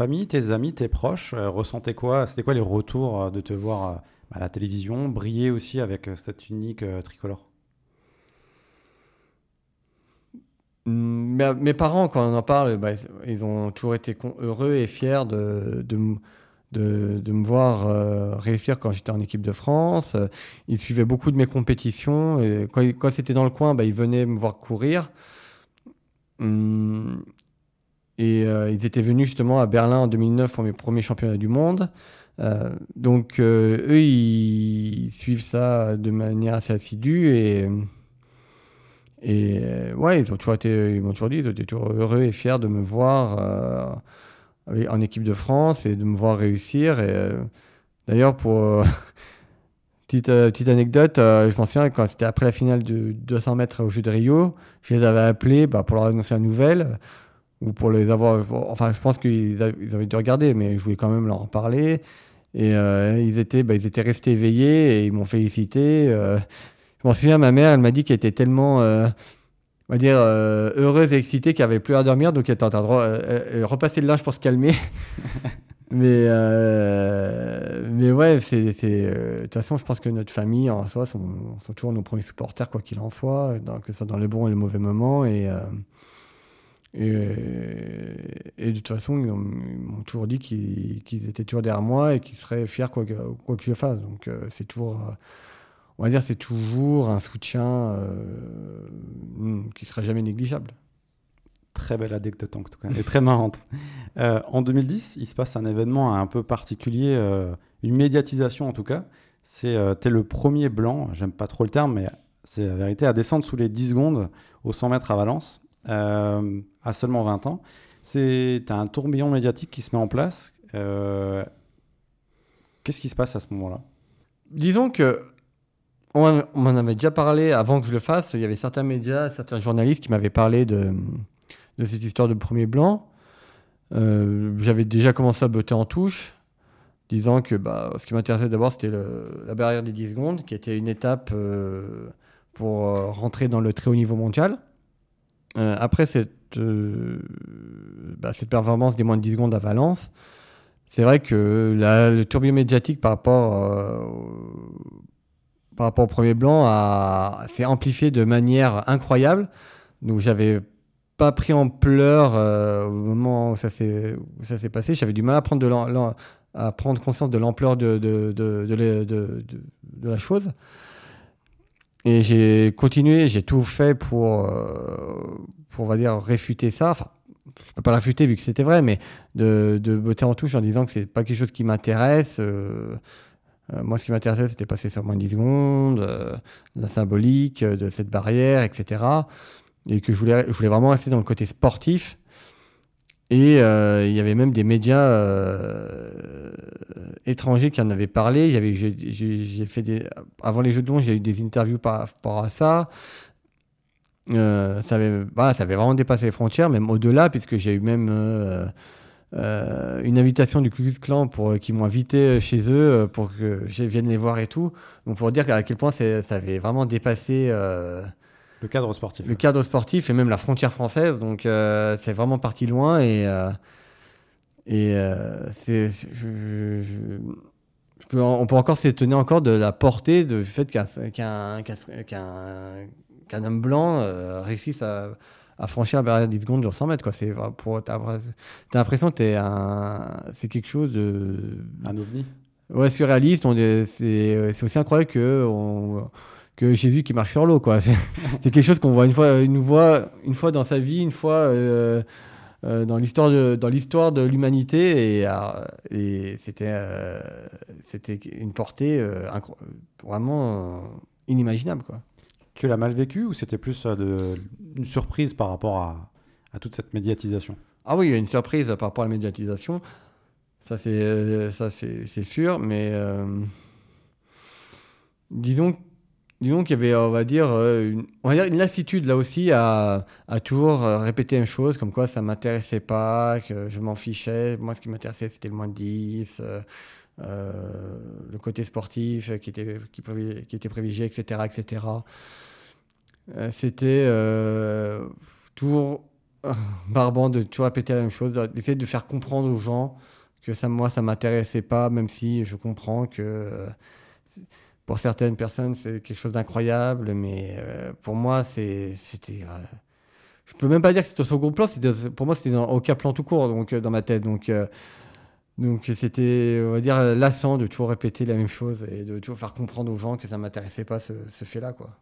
famille, tes amis, tes proches ressentaient quoi C'était quoi les retours de te voir à la télévision briller aussi avec cette unique tricolore? Mm, mes parents, quand on en parle, bah, ils ont toujours été heureux et fiers de, de, me voir euh, réussir quand j'étais en équipe de France. Ils suivaient beaucoup de mes compétitions. Et quand, c'était dans le coin, bah, ils venaient me voir courir. Hum, et euh, ils étaient venus justement à Berlin en 2009 pour mes premiers championnats du monde. Euh, donc eux, ils suivent ça de manière assez assidue et et ouais, ils ont toujours été, ils m'ont toujours dit, ils étaient toujours heureux et fiers de me voir en équipe de France et de me voir réussir. Et euh, d'ailleurs, pour euh, petite, euh, petite anecdote, je m'en souviens quand c'était après la finale de 200 mètres au Jeu de Rio, je les avais appelés bah, pour leur annoncer la nouvelle ou pour les avoir. Enfin, je pense qu'ils avaient dû regarder, mais je voulais quand même leur en parler. Et ils, étaient, bah, ils étaient restés éveillés et ils m'ont félicité. je m'en souviens, ma mère, elle m'a dit qu'elle était tellement on va dire, euh, heureuse et excitée qui avait plus à dormir, donc elle était en train de euh, repasser le linge pour se calmer. mais, euh, mais ouais, c'est, de toute façon, je pense que notre famille en soi sont, sont toujours nos premiers supporters, quoi qu'il en soit, que ce soit dans le bon et le mauvais moment. Et, et, et, de toute façon, ils, m'ont toujours dit qu'ils, étaient toujours derrière moi et qu'ils seraient fiers quoi que, je fasse. Donc c'est toujours on va dire, c'est toujours un soutien euh, hmm, qui serait jamais négligeable. Très belle anecdote en tout cas, et très marrante. Euh, en 2010, il se passe un événement un peu particulier, euh, une médiatisation en tout cas. C'est es le premier blanc, j'aime pas trop le terme, mais c'est la vérité, à descendre sous les 10 secondes au 100 mètres à Valence, à seulement 20 ans. C'est un tourbillon médiatique qui se met en place. Qu'est-ce qui se passe à ce moment-là? Disons que on, m'en avait déjà parlé avant que je le fasse. Il y avait certains médias, certains journalistes qui m'avaient parlé de, cette histoire de premier blanc. Euh, j'avais déjà commencé à botter en touche, disant que bah, ce qui m'intéressait d'abord, c'était la barrière des 10 secondes, qui était une étape euh, pour euh, rentrer dans le très haut niveau mondial. Après cette, bah, cette performance des moins de 10 secondes à Valence, c'est vrai que le tourbillon médiatique par rapport par rapport au premier blanc s'est amplifié de manière incroyable. Donc j'avais pas pris en pleurs euh, au moment où ça s'est passé. J'avais du mal à prendre de à prendre conscience de l'ampleur de, de, de, de, la chose. Et j'ai continué, j'ai tout fait pour, euh, pour, on va dire, réfuter ça. Enfin, je peux pas réfuter vu que c'était vrai, mais de, de botter en touche en disant que c'est pas quelque chose qui m'intéresse. Euh, euh, moi, ce qui m'intéressait, c'était passer sur moins de 10 secondes, euh, la symbolique de cette barrière, etc. Et que je voulais, je voulais vraiment rester dans le côté sportif. Et il y avait même des médias étrangers qui en avaient parlé. J'ai, fait des, avant les Jeux de Londres, j'ai eu des interviews par rapport à ça. ça, avait, ça avait vraiment dépassé les frontières, même au-delà, puisque j'ai eu même euh, une invitation du Ku Klux Klan pour euh, qui m'ont invité euh, chez eux pour que je vienne les voir et tout. Donc pour dire à quel point ça avait vraiment dépassé le cadre sportif. Le cadre sportif et même la frontière française. Donc c'est vraiment parti loin et et c'est je, peux, on peut encore s'étonner encore de la portée du fait qu'un qu'un qu'un homme blanc réussisse à à franchir la barrière de 10 secondes sur 100 mètres. Quoi. C'est, pour, t'as, l'impression que un, c'est quelque chose de. Un ovni Ouais, surréaliste. On, c'est, c'est aussi incroyable que, on, que Jésus qui marche sur l'eau. Quoi. C'est, quelque chose qu'on voit une fois, une, voit une fois dans sa vie, une fois. Euh, euh, dans l'histoire de dans l'histoire de l'humanité et, euh, et c'était c'était une portée vraiment inimaginable quoi. Tu l'as mal vécu ou c'était plus de, une surprise par rapport à, à, toute cette médiatisation? Ah oui, il y a une surprise par rapport à la médiatisation. Ça, c'est, sûr, mais disons, disons qu'il y avait, on va dire, une, on va dire une lassitude là aussi à, à toujours répéter la même chose, comme quoi ça m'intéressait pas, que je m'en fichais. Moi, ce qui m'intéressait, c'était le moins de 10. le côté sportif qui était, qui, était privilégié, etc. etc. Euh, c'était euh, toujours barbant de toujours répéter la même chose, d'essayer de faire comprendre aux gens que ça, moi, ça m'intéressait pas, même si je comprends que euh, pour certaines personnes, c'est quelque chose d'incroyable, mais euh, pour moi, c'était. Euh, je peux même pas dire que c'était au second plan, pour moi, c'était au aucun plan tout court, donc dans ma tête. Donc. Donc c'était, on va dire, lassant de toujours répéter la même chose et de toujours faire comprendre aux gens que ça m'intéressait pas ce, ce fait-là, quoi.